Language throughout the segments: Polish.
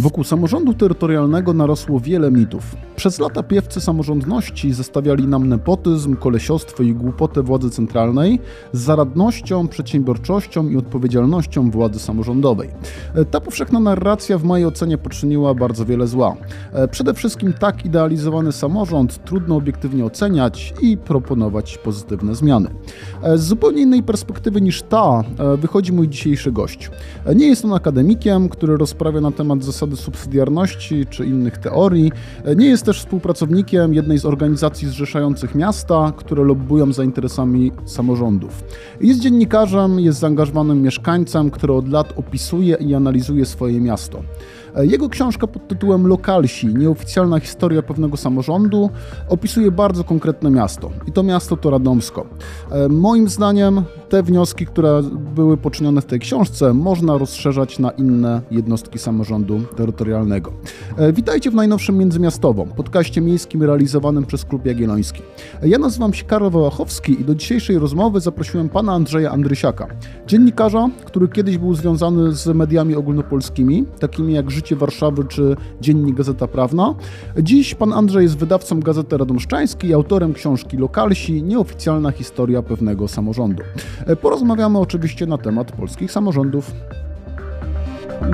Wokół samorządu terytorialnego narosło wiele mitów. Przez lata piewcy samorządności zestawiali nam nepotyzm, kolesiostwo i głupotę władzy centralnej z zaradnością, przedsiębiorczością i odpowiedzialnością władzy samorządowej. Ta powszechna narracja w mojej ocenie poczyniła bardzo wiele zła. Przede wszystkim tak idealizowany samorząd trudno obiektywnie oceniać i proponować pozytywne zmiany. Z zupełnie innej perspektywy niż ta wychodzi mój dzisiejszy gość. Nie jest on akademikiem, który rozprawia na temat zasady subsydiarności czy innych teorii. Nie jest też współpracownikiem jednej z organizacji zrzeszających miasta, które lobbują za interesami samorządów. Jest dziennikarzem, jest zaangażowanym mieszkańcem, który od lat opisuje i analizuje swoje miasto. Jego książka pod tytułem Lokalsi nieoficjalna historia pewnego samorządu opisuje bardzo konkretne miasto. I to miasto to Radomsko. Moim zdaniem te wnioski, które były poczynione w tej książce, można rozszerzać na inne jednostki samorządu terytorialnego. Witajcie w najnowszym Międzymiastową, podcaście miejskim realizowanym przez Klub Jagielloński. Ja nazywam się Karol Wałachowski i do dzisiejszej rozmowy zaprosiłem pana Andrzeja Andrysiaka, dziennikarza, który kiedyś był związany z mediami ogólnopolskimi, takimi jak Życie Warszawy czy Dziennik Gazeta Prawna. Dziś pan Andrzej jest wydawcą Gazety Radomszczańskiej i autorem książki Lokalsi Nieoficjalna historia pewnego samorządu. Porozmawiamy oczywiście na temat polskich samorządów.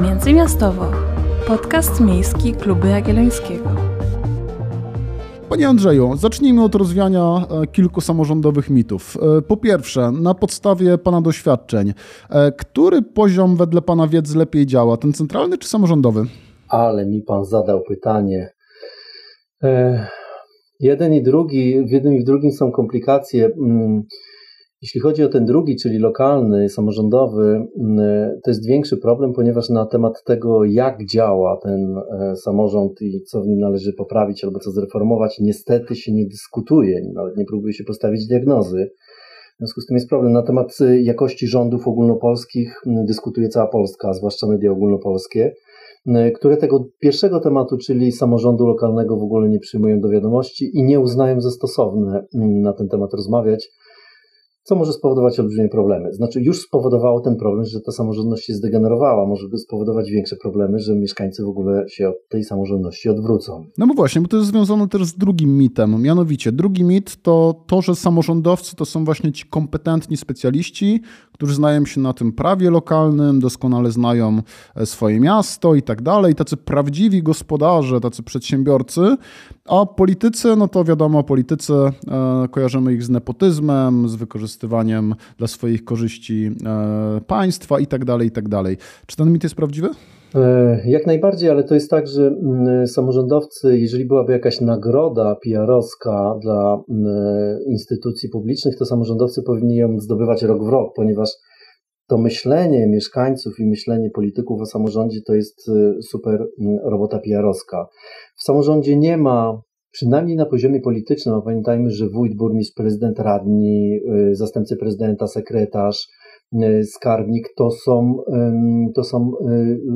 Międzymiastowo. Podcast miejski Klubu Jagiellońskiego. Panie Andrzeju, zacznijmy od rozwiania e, kilku samorządowych mitów. E, po pierwsze, na podstawie Pana doświadczeń, e, który poziom wedle Pana wiedzy lepiej działa, ten centralny czy samorządowy? Ale mi Pan zadał pytanie. Jeden i drugi, w jednym i w drugim są komplikacje. Jeśli chodzi o ten drugi, czyli lokalny, samorządowy, mm, to jest większy problem, ponieważ na temat tego, jak działa ten e, samorząd i co w nim należy poprawić albo co zreformować, niestety się nie dyskutuje, nawet nie próbuje się postawić diagnozy. W związku z tym jest problem. Na temat e, jakości rządów ogólnopolskich mm, dyskutuje cała Polska, zwłaszcza media ogólnopolskie, mm, które tego pierwszego tematu, czyli samorządu lokalnego, w ogóle nie przyjmują do wiadomości i nie uznają za stosowne na ten temat rozmawiać co może spowodować olbrzymie problemy. Znaczy, już spowodowało ten problem, że ta samorządność się zdegenerowała, może spowodować większe problemy, że mieszkańcy w ogóle się od tej samorządności odwrócą. No bo właśnie, bo to jest związane też z drugim mitem. Mianowicie, drugi mit to to, że samorządowcy to są właśnie ci kompetentni specjaliści, którzy znają się na tym prawie lokalnym, doskonale znają e, swoje miasto i tak dalej, tacy prawdziwi gospodarze, tacy przedsiębiorcy, a politycy, no to wiadomo, politycy e, kojarzymy ich z nepotyzmem, z wykorzystywaniem dla swoich korzyści e, państwa i tak dalej, i tak. Czy ten mit jest prawdziwy? E, jak najbardziej, ale to jest tak, że mm, samorządowcy, jeżeli byłaby jakaś nagroda PR-owska dla mm, instytucji publicznych, to samorządowcy powinni ją zdobywać rok w rok, ponieważ to myślenie mieszkańców i myślenie polityków o samorządzie to jest super mm, robota PR-owska. W samorządzie nie ma, przynajmniej na poziomie politycznym, a pamiętajmy, że wójt, burmistrz, prezydent, radni, y, zastępcy prezydenta, sekretarz, y, skarbnik to są, to są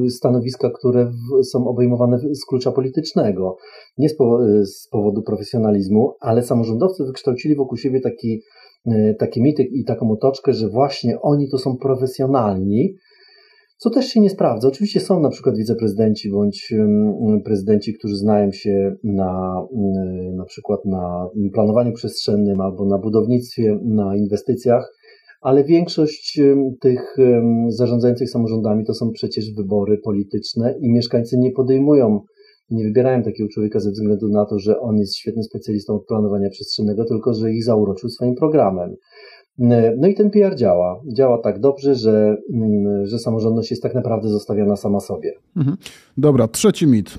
stanowiska, które są obejmowane z klucza politycznego. Nie z powodu profesjonalizmu, ale samorządowcy wykształcili wokół siebie taki taki mityk i taką otoczkę, że właśnie oni to są profesjonalni, co też się nie sprawdza. Oczywiście są na przykład wiceprezydenci bądź prezydenci, którzy znają się na, na przykład na planowaniu przestrzennym albo na budownictwie, na inwestycjach, ale większość tych zarządzających samorządami to są przecież wybory polityczne i mieszkańcy nie podejmują nie wybierają takiego człowieka ze względu na to, że on jest świetnym specjalistą od planowania przestrzennego, tylko że ich zauroczył swoim programem. No i ten PR działa. Działa tak dobrze, że, mm, że samorządność jest tak naprawdę zostawiona sama sobie. Mhm. Dobra, trzeci mit.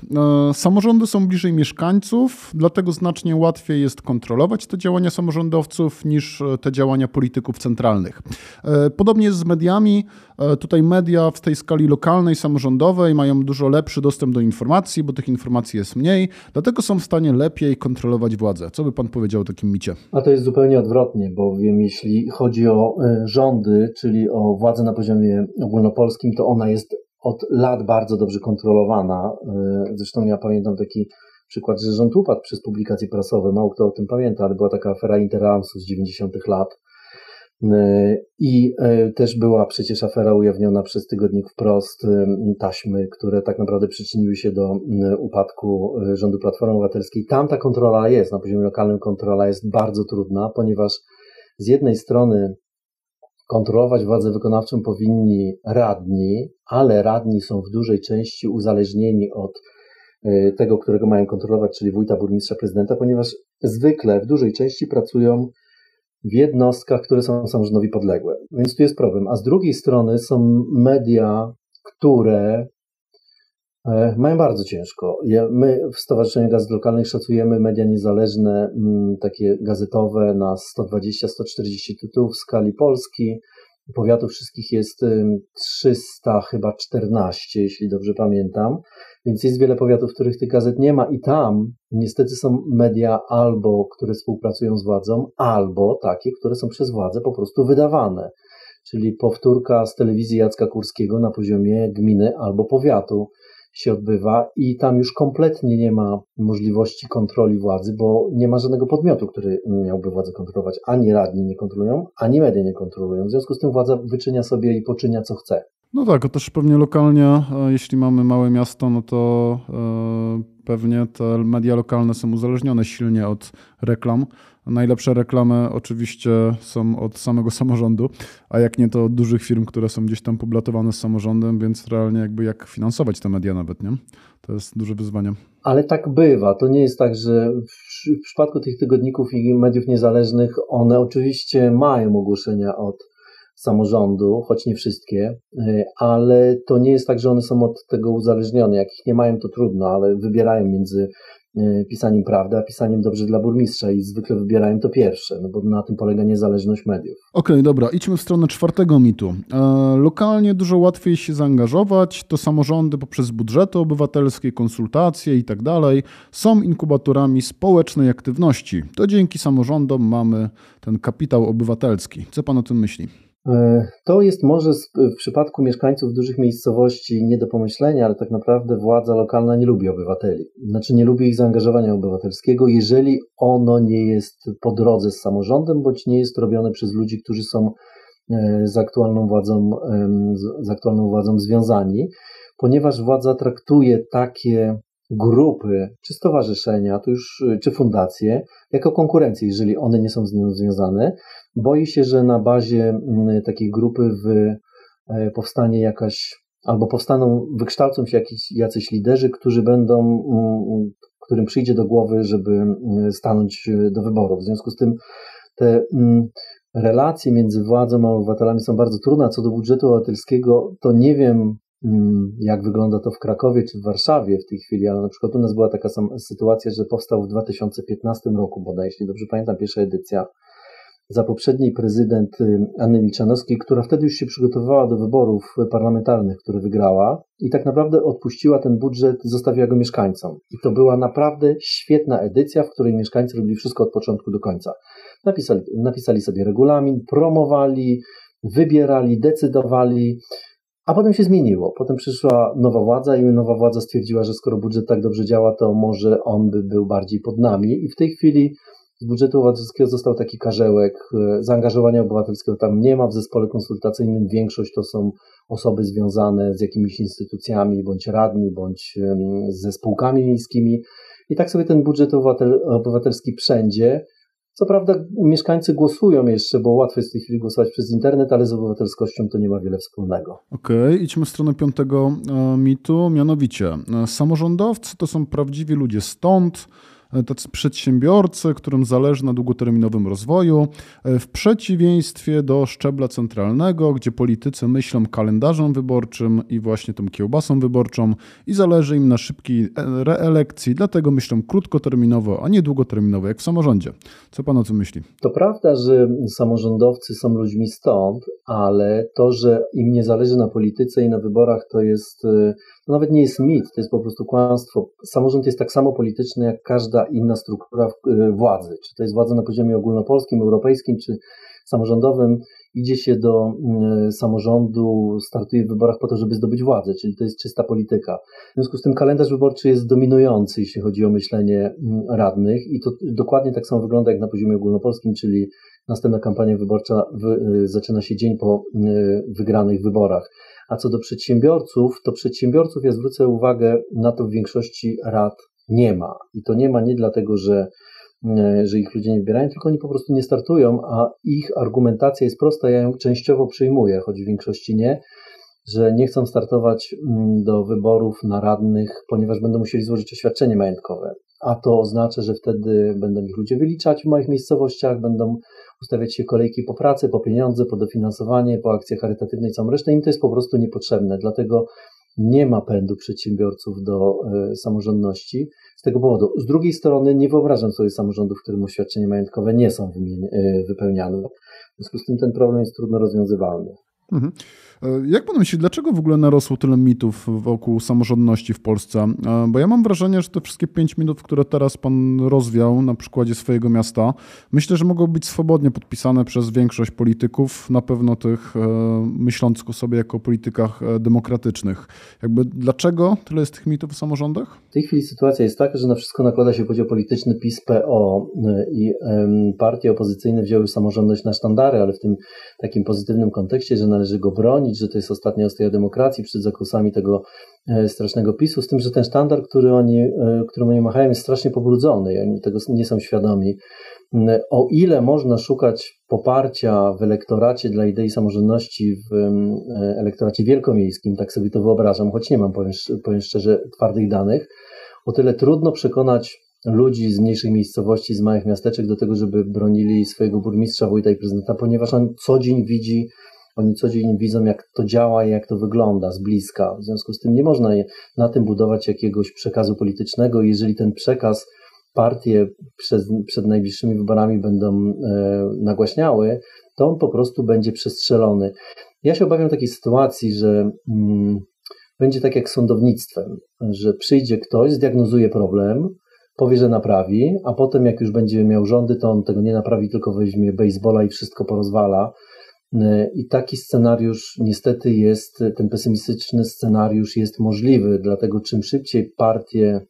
E, samorządy są bliżej mieszkańców, dlatego znacznie łatwiej jest kontrolować te działania samorządowców niż te działania polityków centralnych. E, podobnie jest z mediami. E, tutaj media w tej skali lokalnej, samorządowej mają dużo lepszy dostęp do informacji, bo tych informacji jest mniej, dlatego są w stanie lepiej kontrolować władzę. Co by pan powiedział o takim micie? A to jest zupełnie odwrotnie, bowiem jeśli chodzi o e, rządy, czyli o władzę na poziomie ogólnopolskim, to ona jest od lat bardzo dobrze kontrolowana. E, zresztą ja pamiętam taki przykład, że rząd upadł przez publikacje prasowe. Mało kto o tym pamięta, ale była taka afera Interamsu z 90. lat I też była przecież afera ujawniona przez tygodnik wprost, taśmy, które tak naprawdę przyczyniły się do upadku rządu Platformy Obywatelskiej. Tam ta kontrola jest, na poziomie lokalnym kontrola jest bardzo trudna, ponieważ z jednej strony kontrolować władzę wykonawczą powinni radni, ale radni są w dużej części uzależnieni od y, tego, którego mają kontrolować, czyli wójta, burmistrza, prezydenta, ponieważ zwykle w dużej części pracują w jednostkach, które są samorządowi podległe. Więc tu jest problem. A z drugiej strony są media, które mają bardzo ciężko. My w Stowarzyszeniu Gazet Lokalnych szacujemy media niezależne, mm, takie gazetowe na 120-140 tytułów w skali Polski. Powiatów wszystkich jest 300, chyba 14, jeśli dobrze pamiętam. Więc jest wiele powiatów, w których tych gazet nie ma, i tam niestety są media albo, które współpracują z władzą, albo takie, które są przez władzę po prostu wydawane. Czyli powtórka z telewizji Jacka Kurskiego na poziomie gminy albo powiatu się odbywa i tam już kompletnie nie ma możliwości kontroli władzy, bo nie ma żadnego podmiotu, który miałby władzę kontrolować. Ani radni nie kontrolują, ani media nie kontrolują. W związku z tym władza wyczynia sobie i poczynia co chce. No tak, też pewnie lokalnie, e, jeśli mamy małe miasto, no to e, pewnie te media lokalne są uzależnione silnie od reklam. Najlepsze reklamy oczywiście są od samego samorządu, a jak nie to od dużych firm, które są gdzieś tam poblatowane z samorządem, więc realnie jakby jak finansować te media nawet, nie? To jest duże wyzwanie. Ale tak bywa. To nie jest tak, że w przypadku tych tygodników i mediów niezależnych one oczywiście mają ogłoszenia od samorządu, choć nie wszystkie, y, ale to nie jest tak, że one są od tego uzależnione. Jak ich nie mają, to trudno, ale wybierają między y, pisaniem prawdy, a pisaniem dobrze dla burmistrza i zwykle wybierają to pierwsze, no bo na tym polega niezależność mediów. Okej, okay, dobra, idźmy w stronę czwartego mitu. E, lokalnie dużo łatwiej się zaangażować, to samorządy poprzez budżety obywatelskie, konsultacje i tak dalej są inkubatorami społecznej aktywności. To dzięki samorządom mamy ten kapitał obywatelski. Co pan o tym myśli? E, to jest może w przypadku mieszkańców dużych miejscowości nie do pomyślenia, ale tak naprawdę władza lokalna nie lubi obywateli. Znaczy nie lubi ich zaangażowania obywatelskiego, jeżeli ono nie jest po drodze z samorządem, bądź nie jest robione przez ludzi, którzy są e, z aktualną władzą, z aktualną władzą związani, ponieważ władza traktuje takie grupy, czy stowarzyszenia, to już, czy fundacje, jako konkurencję, jeżeli one nie są z nią związane. Boi się, że na bazie mm, takiej grupy w, e, powstanie jakaś, albo powstaną, wykształcą się jakiś, jacyś liderzy, którzy będą, mm, którym przyjdzie do głowy, żeby mm, stanąć do wyborów. W związku z tym te relacje między władzą a obywatelami są bardzo trudne. A co do budżetu obywatelskiego, to nie wiem, Mm, jak wygląda to w Krakowie czy w Warszawie w tej chwili, ale na przykład u nas była taka sytuacja, że powstał w 2015 roku, bodaj, jeśli dobrze pamiętam, pierwsza edycja za poprzedniej prezydent y, Anny Milczanowskiej, która wtedy już się przygotowywała do wyborów parlamentarnych, które wygrała i tak naprawdę odpuściła ten budżet, zostawiła go mieszkańcom. I to była naprawdę świetna edycja, w której mieszkańcy robili wszystko od początku do końca. Napisali, napisali sobie regulamin, promowali, wybierali, decydowali, a potem się zmieniło. Potem przyszła nowa władza i nowa władza stwierdziła, że skoro budżet tak dobrze działa, to może on by był bardziej pod nami. I w tej chwili z budżetu obywatelskiego został taki karzełek. E, zaangażowania obywatelskiego tam nie ma. W zespole konsultacyjnym większość to są osoby związane z jakimiś instytucjami, bądź radni, bądź ze spółkami miejskimi. I tak sobie ten budżet obywatel, obywatelski wszędzie. Co prawda mieszkańcy głosują jeszcze, bo łatwo jest w tej chwili głosować przez internet, ale z obywatelskością to nie ma wiele wspólnego. Okej, okay, idźmy w stronę piątego e, mitu, mianowicie e, samorządowcy to są prawdziwi ludzie stąd, tacy przedsiębiorcy, którym zależy na długoterminowym rozwoju, e, w przeciwieństwie do szczebla centralnego, gdzie politycy myślą kalendarzem wyborczym i właśnie tą kiełbasą wyborczą i zależy im na szybkiej e, reelekcji, dlatego myślą krótkoterminowo, a nie długoterminowo, jak w samorządzie. Co pan o tym myśli? To prawda, że samorządowcy są ludźmi stąd, ale to, że im nie zależy na polityce i na wyborach, to jest e, to nawet nie jest mit, to jest po prostu kłamstwo. Samorząd jest tak samo polityczny jak każda inna struktura y, władzy. Czy to jest władza na poziomie ogólnopolskim, europejskim, czy samorządowym idzie się do mm, samorządu, startuje w wyborach po to, żeby zdobyć władzę, czyli to jest czysta polityka. W związku z tym kalendarz wyborczy jest dominujący, jeśli chodzi o myślenie mm, radnych i to dokładnie tak samo wygląda jak na poziomie ogólnopolskim, czyli następna kampania wyborcza y, zaczyna się dzień po y, wygranych wyborach. A co do przedsiębiorców, to przedsiębiorców ja zwrócę uwagę na to w większości rad nie ma. I to nie ma nie dlatego, że że ich ludzie nie wybierają, tylko oni po prostu nie startują, a ich argumentacja jest prosta, ja ją częściowo przyjmuję, choć w większości nie, że nie chcą startować mm, do wyborów na radnych, ponieważ będą musieli złożyć oświadczenie majątkowe. A to oznacza, że wtedy będą ich ludzie wyliczać w moich miejscowościach, będą ustawiać się kolejki po pracy, po pieniądze, po dofinansowanie, po akcje charytatywne i całą resztę. Im to jest po prostu niepotrzebne. Dlatego nie ma pędu przedsiębiorców do y, samorządności z tego powodu. Z drugiej strony nie wyobrażam sobie samorządu, w którym oświadczenia majątkowe nie są y, wypełniane. W związku z tym ten problem jest trudno rozwiązywalny. Mhm. E, jak pan myśli, dlaczego w ogóle narosło tyle mitów wokół samorządności w Polsce? E, bo ja mam wrażenie, że te wszystkie pięć minut, które teraz pan rozwiał na przykładzie swojego miasta, myślę, że mogą być swobodnie podpisane przez większość polityków, na pewno tych e, myślących o sobie jako politykach demokratycznych. Jakby dlaczego tyle jest tych mitów o samorządach? W tej chwili sytuacja jest taka, że na wszystko nakłada się podział polityczny PiS, PO i partie opozycyjne wzięły samorządność na sztandary, ale w tym takim pozytywnym kontekście, że należy go bronić, że to jest ostatnia ostoja demokracji przed zakusami tego e, strasznego PiSu, z tym, że ten sztandar, który oni, e, którym oni machają, jest strasznie pobrudzony i oni tego nie są świadomi. O ile można szukać poparcia w elektoracie dla idei samorządności w e, elektoracie wielkomiejskim, tak sobie to wyobrażam, choć nie mam, powiem szczerze, twardych danych, o tyle trudno przekonać ludzi z mniejszych miejscowości, z małych miasteczek do tego, żeby bronili swojego burmistrza, wójta i prezydenta, ponieważ on co dzień widzi oni co dzień widzą, jak to działa i jak to wygląda z bliska. W związku z tym nie można na tym budować jakiegoś przekazu politycznego. Jeżeli ten przekaz partie przed, przed najbliższymi wyborami będą e, nagłaśniały, to on po prostu będzie przestrzelony. Ja się obawiam takiej sytuacji, że mm, będzie tak jak z sądownictwem, że przyjdzie ktoś, zdiagnozuje problem, powie, że naprawi, a potem jak już będzie miał rządy, to on tego nie naprawi, tylko weźmie baseballa i wszystko porozwala I taki scenariusz niestety jest, ten pesymistyczny scenariusz jest możliwy, dlatego czym szybciej partie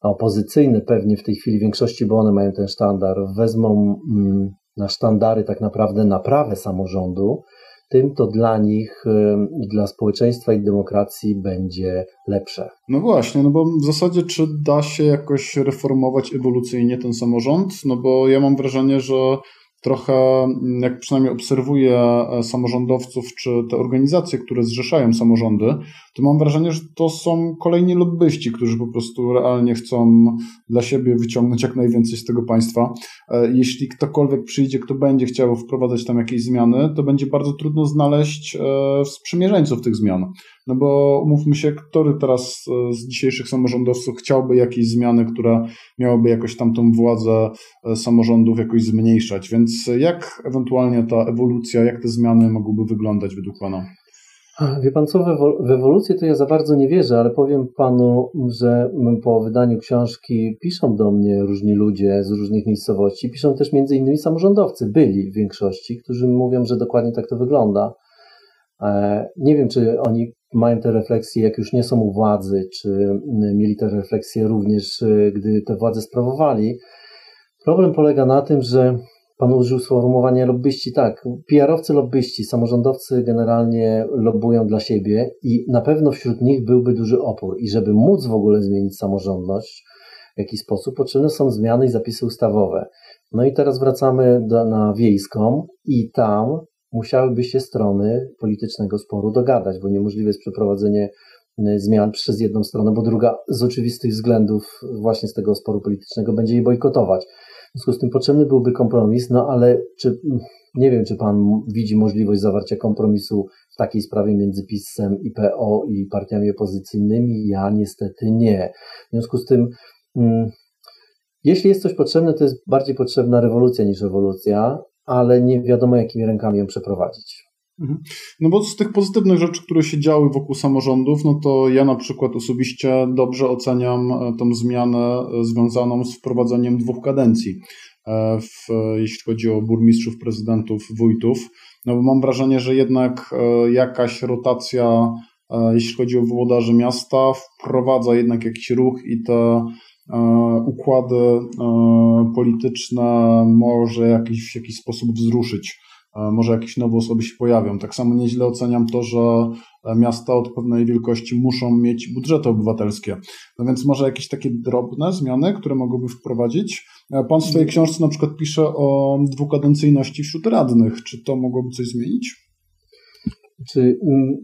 opozycyjne pewnie w tej chwili w większości, bo one mają ten sztandar, wezmą mm, na sztandary tak naprawdę naprawę samorządu, tym to dla nich e, dla społeczeństwa i demokracji będzie lepsze. No właśnie, no bo w zasadzie czy da się jakoś reformować ewolucyjnie ten samorząd? No bo ja mam wrażenie, że trochę, mm, jak przynajmniej obserwuję e, samorządowców czy te organizacje, które zrzeszają samorządy, to mam wrażenie, że to są kolejni lobbyści, którzy po prostu realnie chcą dla siebie wyciągnąć jak najwięcej z tego państwa. E, jeśli ktokolwiek przyjdzie, kto będzie chciał wprowadzać tam jakieś zmiany, to będzie bardzo trudno znaleźć e, sprzymierzeńców tych zmian. No bo umówmy się, który teraz e, z dzisiejszych samorządowców chciałby jakieś zmiany, które miałyby jakoś tam tą władzę e, samorządów jakoś zmniejszać. Więc jak ewentualnie ta ewolucja, jak te zmiany mogłyby wyglądać według Pana? Wie pan co, w ewolucję to ja za bardzo nie wierzę, ale powiem panu, że po wydaniu książki piszą do mnie różni ludzie z różnych miejscowości, piszą też między innymi samorządowcy, byli w większości, którzy mówią, że dokładnie tak to wygląda. E, nie wiem, czy oni mają te refleksje, jak już nie są u władzy, czy mm, mieli te refleksje również, y, gdy te władze sprawowali. Problem polega na tym, że Pan użył sformułowania lobbyści. Tak, PR-owcy lobbyści, samorządowcy generalnie lobbują dla siebie i na pewno wśród nich byłby duży opór. I żeby móc w ogóle zmienić samorządność w jakiś sposób, potrzebne są zmiany i zapisy ustawowe. No i teraz wracamy do, na wiejską i tam musiałyby się strony politycznego sporu dogadać, bo niemożliwe jest przeprowadzenie e, zmian przez jedną stronę, bo druga z oczywistych względów właśnie z tego sporu politycznego będzie je bojkotować. W związku z tym potrzebny byłby kompromis, no ale czy, nie wiem, czy pan widzi możliwość zawarcia kompromisu w takiej sprawie między PiS-em i PO i partiami opozycyjnymi? Ja niestety nie. W związku z tym, mm, jeśli jest coś potrzebne, to jest bardziej potrzebna rewolucja niż ewolucja, ale nie wiadomo, jakimi rękami ją przeprowadzić. Mhm. No bo z tych pozytywnych rzeczy, które się działy wokół samorządów, no to ja na przykład osobiście dobrze oceniam e, tą zmianę e, związaną z wprowadzeniem dwóch kadencji. w, jeśli chodzi o burmistrzów, prezydentów, wójtów. No bo mam wrażenie, że jednak jakaś rotacja, jeśli chodzi o włodarzy miasta, wprowadza jednak jakiś ruch i te układy polityczne może jakiś, w jakiś sposób wzruszyć może jakieś nowe osoby się pojawią. Tak samo nieźle oceniam to, że miasta od pewnej wielkości muszą mieć budżety obywatelskie. No więc może jakieś takie drobne zmiany, które mogłyby wprowadzić. Pan w swojej książce na przykład pisze o dwukadencyjności wśród radnych. Czy to mogłoby coś zmienić? Czy mm,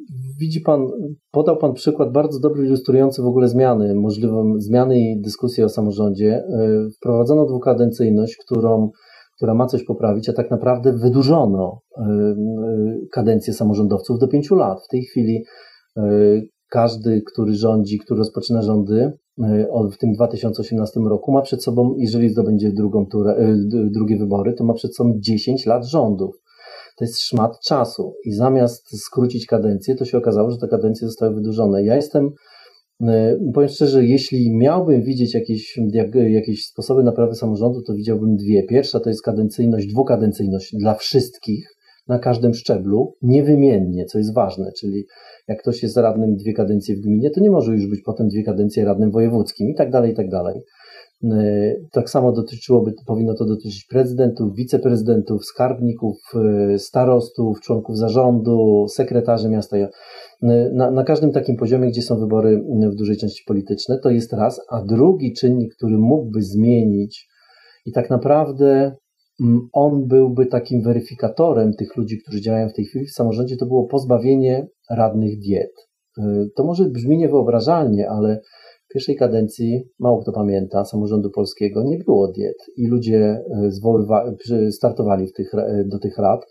widzi Pan, podał Pan przykład bardzo dobry, ilustrujący w ogóle zmiany, możliwą zmiany i dyskusję o samorządzie. E, wprowadzono dwukadencyjność, którą która ma coś poprawić, a tak naprawdę wydłużono y, y, kadencję samorządowców do pięciu lat. W tej chwili każdy, który rządzi, który rozpoczyna rządy w tym 2018 roku, ma przed sobą, jeżeli zdobędzie drugą turę, drugie wybory, to ma przed sobą 10 lat rządów. To jest szmat czasu i zamiast skrócić kadencję, to się okazało, że te kadencje zostały wydłużone. Ja jestem E, powiem szczerze, jeśli miałbym widzieć jakieś, jak, jakieś sposoby naprawy samorządu, to widziałbym dwie. Pierwsza to jest kadencyjność, dwukadencyjność dla wszystkich na każdym szczeblu, niewymiennie, co jest ważne, czyli jak ktoś jest radnym dwie kadencje w gminie, to nie może już być potem dwie kadencje radnym wojewódzkim i tak dalej, i tak dalej. E, tak samo dotyczyłoby, powinno to dotyczyć prezydentów, wiceprezydentów, skarbników, e, starostów, członków zarządu, sekretarzy miasta. E, na, na każdym takim poziomie, gdzie są wybory w dużej części polityczne, to jest raz, a drugi czynnik, który mógłby zmienić i tak naprawdę on byłby takim weryfikatorem tych ludzi, którzy działają w tej chwili w samorządzie, to było pozbawienie radnych diet. To może brzmi niewyobrażalnie, ale pierwszej kadencji, mało kto pamięta, samorządu polskiego nie było diet i ludzie e, startowali tych, e, do tych rad,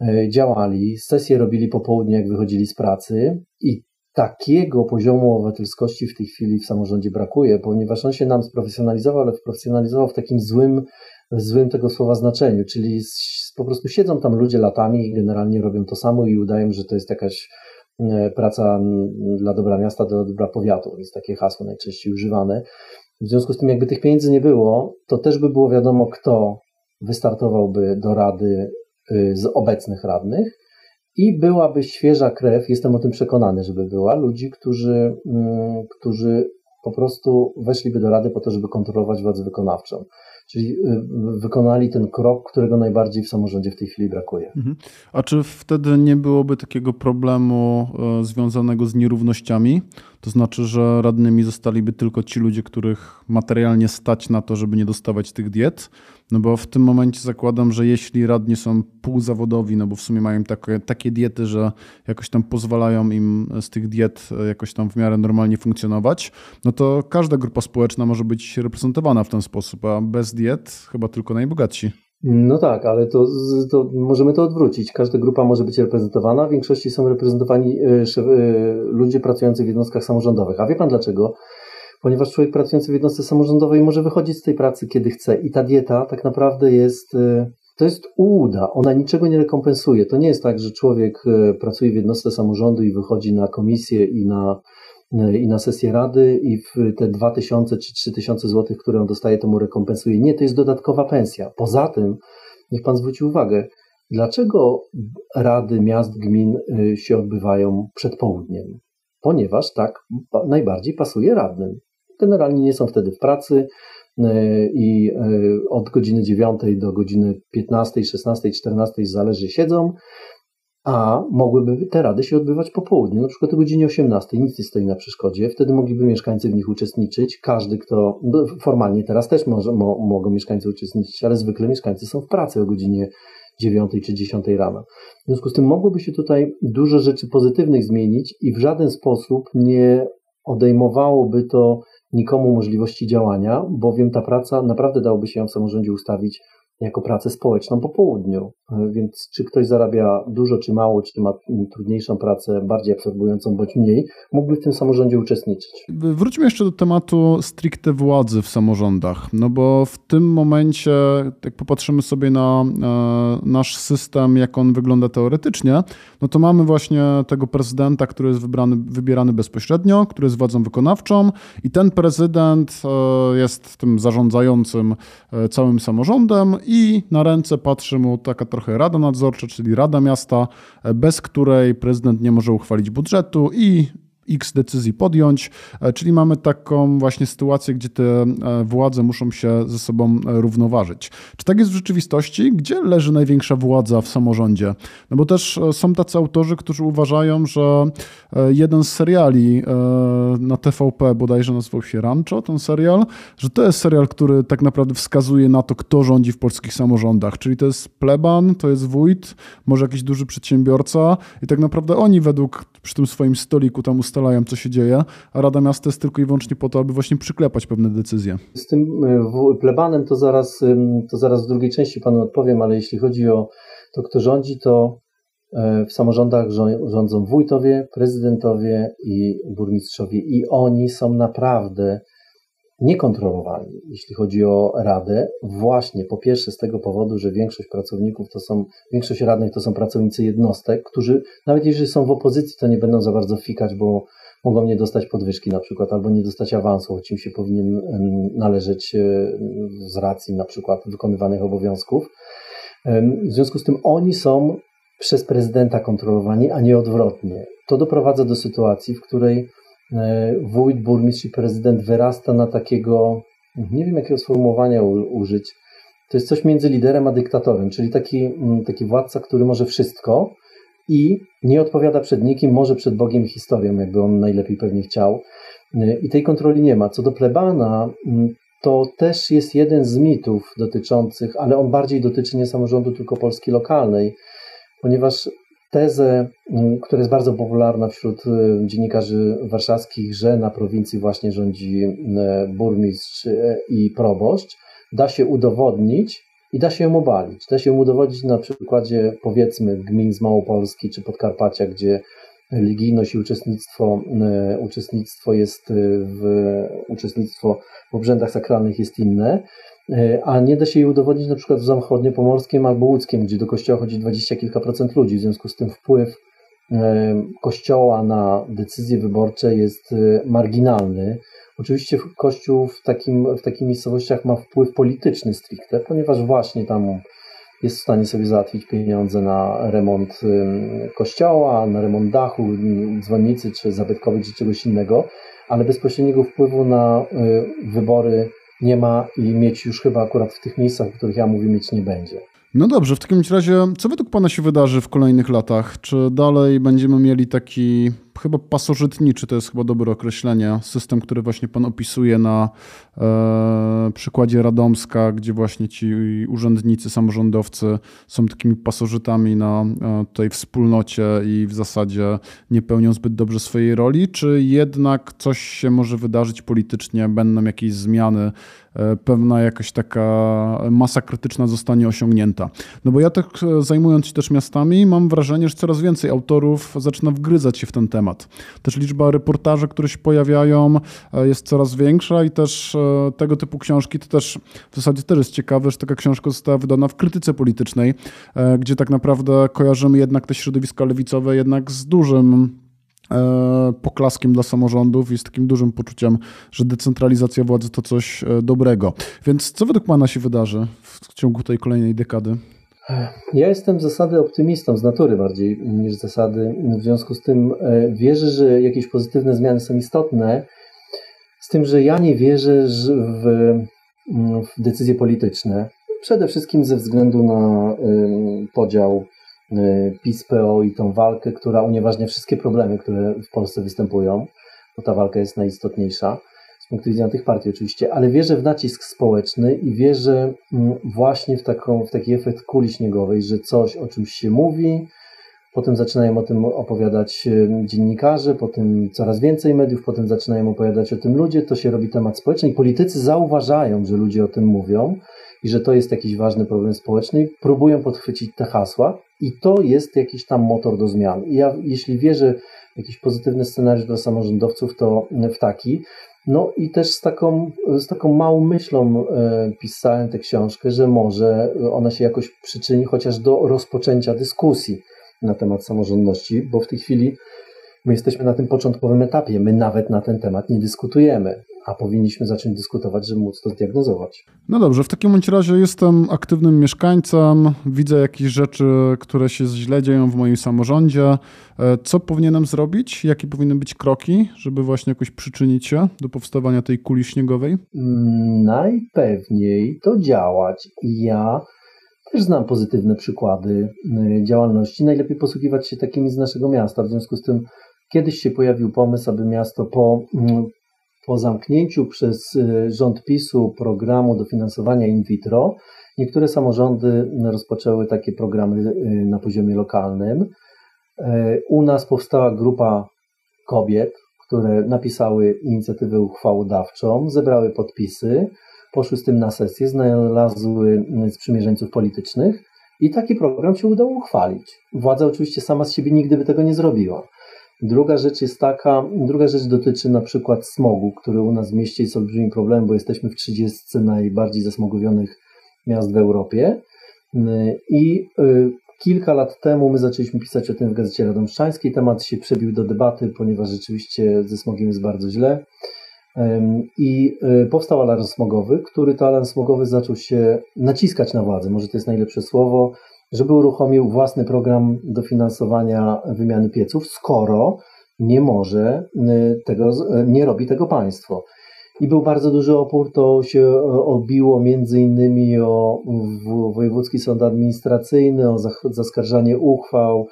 e, działali, sesje robili po południu, jak wychodzili z pracy i takiego poziomu obywatelskości w tej chwili w samorządzie brakuje, ponieważ on się nam sprofesjonalizował, ale sprofesjonalizował w takim złym, złym tego słowa znaczeniu, czyli po prostu siedzą tam ludzie latami i generalnie robią to samo i udają, że to jest jakaś praca dla dobra miasta, dla dobra powiatu, jest takie hasło najczęściej używane. W związku z tym, jakby tych pieniędzy nie było, to też by było wiadomo, kto wystartowałby do rady y, z obecnych radnych i byłaby świeża krew, jestem o tym przekonany, żeby była, ludzi, którzy, którzy po prostu weszliby do rady po to, żeby kontrolować władzę wykonawczą. Czyli y, wykonali ten krok, którego najbardziej w samorządzie w tej chwili brakuje. Mhm. A czy wtedy nie byłoby takiego problemu e, związanego z nierównościami? To znaczy, że radnymi zostaliby tylko ci ludzie, których materialnie stać na to, żeby nie dostawać tych diet? No bo w tym momencie zakładam, że jeśli radni są półzawodowi, no bo w sumie mają takie, takie diety, że jakoś tam pozwalają im z tych diet e, jakoś tam w miarę normalnie funkcjonować, no to każda grupa społeczna może być reprezentowana w ten sposób, a bez diet chyba tylko najbogatsi. No tak, ale to, to, możemy to odwrócić. Każda grupa może być reprezentowana. W większości są reprezentowani e, e, ludzie pracujący w jednostkach samorządowych. A wie pan dlaczego? Ponieważ człowiek pracujący w jednostce samorządowej może wychodzić z tej pracy kiedy chce i ta dieta tak naprawdę jest e, to jest ułuda, ona niczego nie rekompensuje. To nie jest tak, że człowiek pracuje w jednostce samorządu i wychodzi na komisję i na i na sesję rady i w te 2000 czy 3000 zł, które on dostaje, to mu rekompensuje. Nie, to jest dodatkowa pensja. Poza tym, niech pan zwróci uwagę, dlaczego rady miast, gmin y, się odbywają przed południem? Ponieważ tak najbardziej pasuje radnym. Generalnie nie są wtedy w pracy y, i od godziny 9 do godziny 15, 16, 14 zależy siedzą a mogłyby te rady się odbywać po południu, na przykład o godzinie 18, nic nie stoi na przeszkodzie, wtedy mogliby mieszkańcy w nich uczestniczyć, każdy kto, no, formalnie teraz też może, mo, mogą mieszkańcy uczestniczyć, ale zwykle mieszkańcy są w pracy o godzinie 9 czy 10 rano. W związku z tym mogłoby się tutaj dużo rzeczy pozytywnych zmienić i w żaden sposób nie odejmowałoby to nikomu możliwości działania, bowiem ta praca naprawdę dałoby się w samorządzie ustawić jako pracę społeczną po południu. Więc czy ktoś zarabia dużo, czy mało, czy ma trudniejszą pracę, bardziej absorbującą bądź mniej, mógłby w tym samorządzie uczestniczyć. Wróćmy jeszcze do tematu stricte władzy w samorządach, no bo w tym momencie, jak popatrzymy sobie na e, nasz system, jak on wygląda teoretycznie, no to mamy właśnie tego prezydenta, który jest wybrany, wybierany bezpośrednio, który jest władzą wykonawczą i ten prezydent e, jest tym zarządzającym e, całym samorządem i na ręce patrzy mu taka trochę rada nadzorcza, czyli rada miasta, bez której prezydent nie może uchwalić budżetu i X decyzji podjąć, e, czyli mamy taką właśnie sytuację, gdzie te e, władze muszą się ze sobą e, równoważyć. Czy tak jest w rzeczywistości? Gdzie leży największa władza w samorządzie? No bo też są tacy autorzy, którzy uważają, że jeden z seriali na TVP bodajże nazywał się Rancho, ten serial, że to jest serial, który tak naprawdę wskazuje na to, kto rządzi w polskich samorządach, czyli to jest pleban, to jest wójt, może jakiś duży przedsiębiorca i tak naprawdę oni według przy tym swoim stoliku tam ustalają ustalają, co się dzieje, a Rada Miasta jest tylko i wyłącznie po to, aby właśnie przyklepać pewne decyzje. Z tym e, plebanem to zaraz, to zaraz w drugiej części panu odpowiem, ale jeśli chodzi o to, kto rządzi, to e, w samorządach rządzą wójtowie, prezydentowie i burmistrzowie i oni są naprawdę niekontrolowani, jeśli chodzi o Radę, właśnie po pierwsze z tego powodu, że większość pracowników to są, większość radnych to są pracownicy jednostek, którzy nawet jeżeli są w opozycji, to nie będą za bardzo fikać, bo mogą nie dostać podwyżki na przykład, albo nie dostać awansu, choć im się powinien należeć e, z racji na przykład wykonywanych obowiązków. W związku z tym oni są przez prezydenta kontrolowani, a nie odwrotnie. To doprowadza do sytuacji, w której wójt, burmistrz i prezydent wyrasta na takiego, nie wiem jakiego sformułowania użyć, to jest coś między liderem a dyktatorem, czyli taki, taki władca, który może wszystko, i nie odpowiada przed nikim, może przed Bogiem i historią, jakby on najlepiej pewnie chciał. I tej kontroli nie ma. Co do plebana, mm, to też jest jeden z mitów dotyczących, ale on bardziej dotyczy nie samorządu, tylko Polski lokalnej, ponieważ tezę, mm, która jest bardzo popularna wśród y, dziennikarzy warszawskich, że na prowincji właśnie rządzi y, burmistrz y, i proboszcz, da się udowodnić i da się ją obalić. Da się ją udowodnić na przykładzie powiedzmy gmin z Małopolski czy Podkarpacia, gdzie religijność i uczestnictwo, uczestnictwo jest w uczestnictwo w obrzędach sakralnych jest inne, a nie da się jej udowodnić na przykład w zachodniopomorskim albo łódzkim, gdzie do kościoła chodzi dwadzieścia kilka procent ludzi, w związku z tym wpływ kościoła na decyzje wyborcze jest marginalny. Oczywiście Kościół w, takim, w takich miejscowościach ma wpływ polityczny stricte, ponieważ właśnie tam jest w stanie sobie załatwić pieniądze na remont kościoła, na remont dachu, dzwonnicy, czy zabytkowej, czy czegoś innego, ale bezpośredniego wpływu na wybory nie ma i mieć już chyba akurat w tych miejscach, o których ja mówię, mieć nie będzie. No dobrze, w takim razie, co według Pana się wydarzy w kolejnych latach? Czy dalej będziemy mieli taki chyba pasożytniczy, to jest chyba dobre określenie, system, który właśnie Pan opisuje na e, przykładzie Radomska, gdzie właśnie ci urzędnicy, samorządowcy są takimi pasożytami na e, tej wspólnocie i w zasadzie nie pełnią zbyt dobrze swojej roli, czy jednak coś się może wydarzyć politycznie, będą jakieś zmiany, pewna jakaś taka masa krytyczna zostanie osiągnięta. No bo ja tak e, zajmując się też miastami, mam wrażenie, że coraz więcej autorów zaczyna wgryzać się w ten temat. Też liczba reportaży, które się pojawiają e, jest coraz większa i też e, tego typu książki to też w zasadzie też jest ciekawe, że taka książka została wydana w krytyce politycznej, e, gdzie tak naprawdę kojarzymy jednak te środowiska lewicowe jednak z dużym poklaskiem dla samorządów i z takim dużym poczuciem, że decentralizacja władzy to coś dobrego. Więc co według Pana się wydarzy w ciągu tej kolejnej dekady? Ja jestem z zasady optymistą, z natury bardziej niż z zasady. W związku z tym e, wierzę, że jakieś pozytywne zmiany są istotne. Z tym, że ja nie wierzę w, w decyzje polityczne. Przede wszystkim ze względu na podział e, PiS-PO i tą walkę, która unieważnia wszystkie problemy, które w Polsce występują, bo ta walka jest najistotniejsza punktu widzenia tych partii oczywiście, ale wierzę w nacisk społeczny i wierzę mm, właśnie w, taką, w taki efekt kuli śniegowej, że coś o czymś się mówi, potem zaczynają o tym opowiadać dziennikarze, potem coraz więcej mediów, potem zaczynają opowiadać o tym ludzie, to się robi temat społeczny i politycy zauważają, że ludzie o tym mówią i że to jest jakiś ważny problem społeczny, próbują podchwycić te hasła i to jest jakiś tam motor do zmian. I ja, jeśli wierzę w jakiś pozytywny scenariusz dla samorządowców, to w taki. No i też z taką, z taką małą myślą e, pisałem tę książkę, że może ona się jakoś przyczyni chociaż do rozpoczęcia dyskusji na temat samorządności, bo w tej chwili my jesteśmy na tym początkowym etapie. My nawet na ten temat nie dyskutujemy a powinniśmy zacząć dyskutować, żeby móc to zdiagnozować. No dobrze, w takim bądź razie jestem aktywnym mieszkańcem, widzę jakieś rzeczy, które się źle dzieją w moim samorządzie. E, co powinienem zrobić? Jakie powinny być kroki, żeby właśnie jakoś przyczynić się do powstawania tej kuli śniegowej? Mm, najpewniej to działać. Ja też znam pozytywne przykłady y, działalności. Najlepiej posługiwać się takimi z naszego miasta. W związku z tym kiedyś się pojawił pomysł, aby miasto po mm, po zamknięciu przez y, rząd PiSu programu dofinansowania in vitro, niektóre samorządy rozpoczęły takie programy y, na poziomie lokalnym. Y, u nas powstała grupa kobiet, które napisały inicjatywę uchwałodawczą, zebrały podpisy, poszły z tym na sesję, znalazły sprzymierzeńców politycznych i taki program się udało uchwalić. Władza oczywiście sama z siebie nigdy by tego nie zrobiła. Druga rzecz jest taka, druga rzecz dotyczy na przykład smogu, który u nas w mieście jest olbrzymim problemem, bo jesteśmy w 30 najbardziej zasmogowionych miast w Europie. I y, kilka lat temu my zaczęliśmy pisać o tym w Gazecie Radomszczańskiej. Temat się przebił do debaty, ponieważ rzeczywiście ze smogiem jest bardzo źle. I y, powstał alarm smogowy, który to alarm smogowy zaczął się naciskać na władzę. Może to jest najlepsze słowo żeby uruchomił własny program dofinansowania wymiany pieców, skoro nie może y, tego, y, nie robi tego państwo. I był bardzo duży opór, to się y, obiło między innymi o Wojewódzki Sąd Administracyjny, o zaskarżanie uchwał,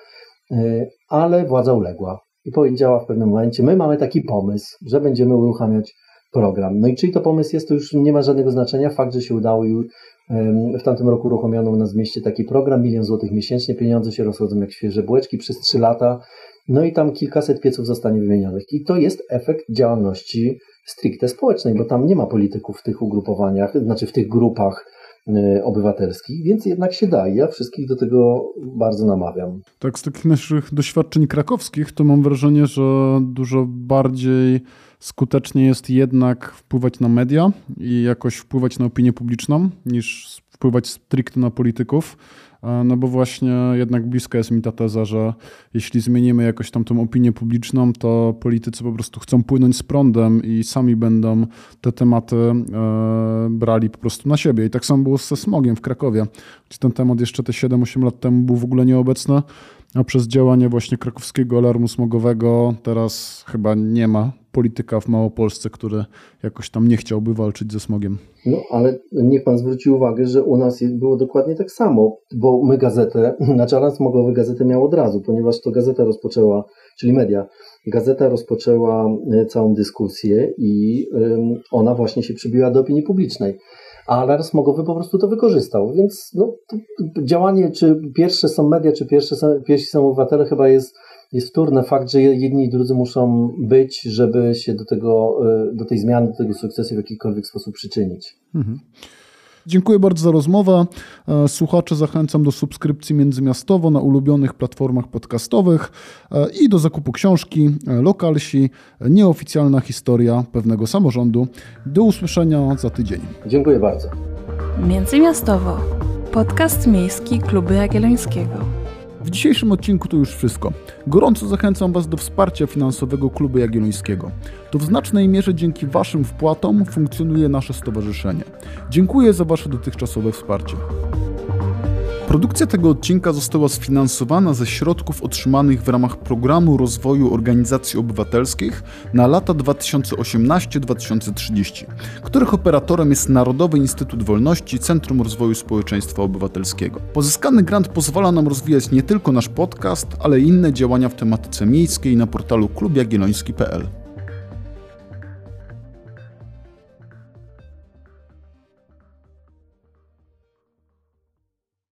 ale władza uległa i powiedziała w pewnym momencie, my mamy taki pomysł, że będziemy uruchamiać program. No i czyj to pomysł jest, to już nie ma żadnego znaczenia. Fakt, że się udało i w tamtym roku uruchomiono u nas w mieście taki program, milion złotych miesięcznie, pieniądze się rozchodzą jak świeże bułeczki przez trzy lata, no i tam kilkaset pieców zostanie wymienionych. I to jest efekt działalności stricte społecznej, bo tam nie ma polityków w tych ugrupowaniach, znaczy w tych grupach y, obywatelskich, więc jednak się da. Ja wszystkich do tego bardzo namawiam. Tak, z takich naszych doświadczeń krakowskich, to mam wrażenie, że dużo bardziej skutecznie jest jednak wpływać na media i jakoś wpływać na opinię publiczną, niż wpływać stricte na polityków. E, no bo właśnie jednak bliska jest mi ta teza, że jeśli zmienimy jakoś tam tą opinię publiczną, to politycy po prostu chcą płynąć z prądem i sami będą te tematy e, brali po prostu na siebie. I tak samo było ze smogiem w Krakowie, gdzie ten temat jeszcze te 7-8 lat temu był w ogóle nieobecny, a przez działanie właśnie krakowskiego alarmu smogowego teraz chyba nie ma polityka w Małopolsce, który jakoś tam nie chciałby walczyć ze smogiem. No, ale niech pan zwróci uwagę, że u nas było dokładnie tak samo, bo my gazetę, znaczy alarm smogowy gazetę miał od razu, ponieważ to gazeta rozpoczęła, czyli media, gazeta rozpoczęła e, całą dyskusję i ona właśnie się przybiła do opinii publicznej a alarm smogowy po prostu to wykorzystał. Więc no, działanie, czy pierwsze są media, czy pierwsze są, pierwsi są obywatele, chyba jest jest wtórny fakt, że jedni i drudzy muszą być, żeby się do, tego, e, do tej zmiany, do tego sukcesu w jakikolwiek sposób przyczynić. Mhm. Dziękuję bardzo za rozmowę. E, słuchacze zachęcam do subskrypcji międzymiastowo na ulubionych platformach podcastowych e, i do zakupu książki Lokalsi Nieoficjalna historia pewnego samorządu. Do usłyszenia za tydzień. Dziękuję bardzo. Międzymiastowo. Podcast miejski Kluby Jagiellońskiego. W dzisiejszym odcinku to już wszystko. Gorąco zachęcam Was do wsparcia finansowego Klubu Jagiellońskiego. To w znacznej mierze dzięki Waszym wpłatom funkcjonuje nasze stowarzyszenie. Dziękuję za Wasze dotychczasowe wsparcie. Produkcja tego odcinka została sfinansowana ze środków otrzymanych w ramach Programu Rozwoju Organizacji Obywatelskich na lata 2018-2030, których operatorem jest Narodowy Instytut Wolności Centrum Rozwoju Społeczeństwa Obywatelskiego. Pozyskany grant pozwala nam rozwijać nie tylko nasz podcast, ale inne działania w tematyce miejskiej na portalu klubjagielloński.pl.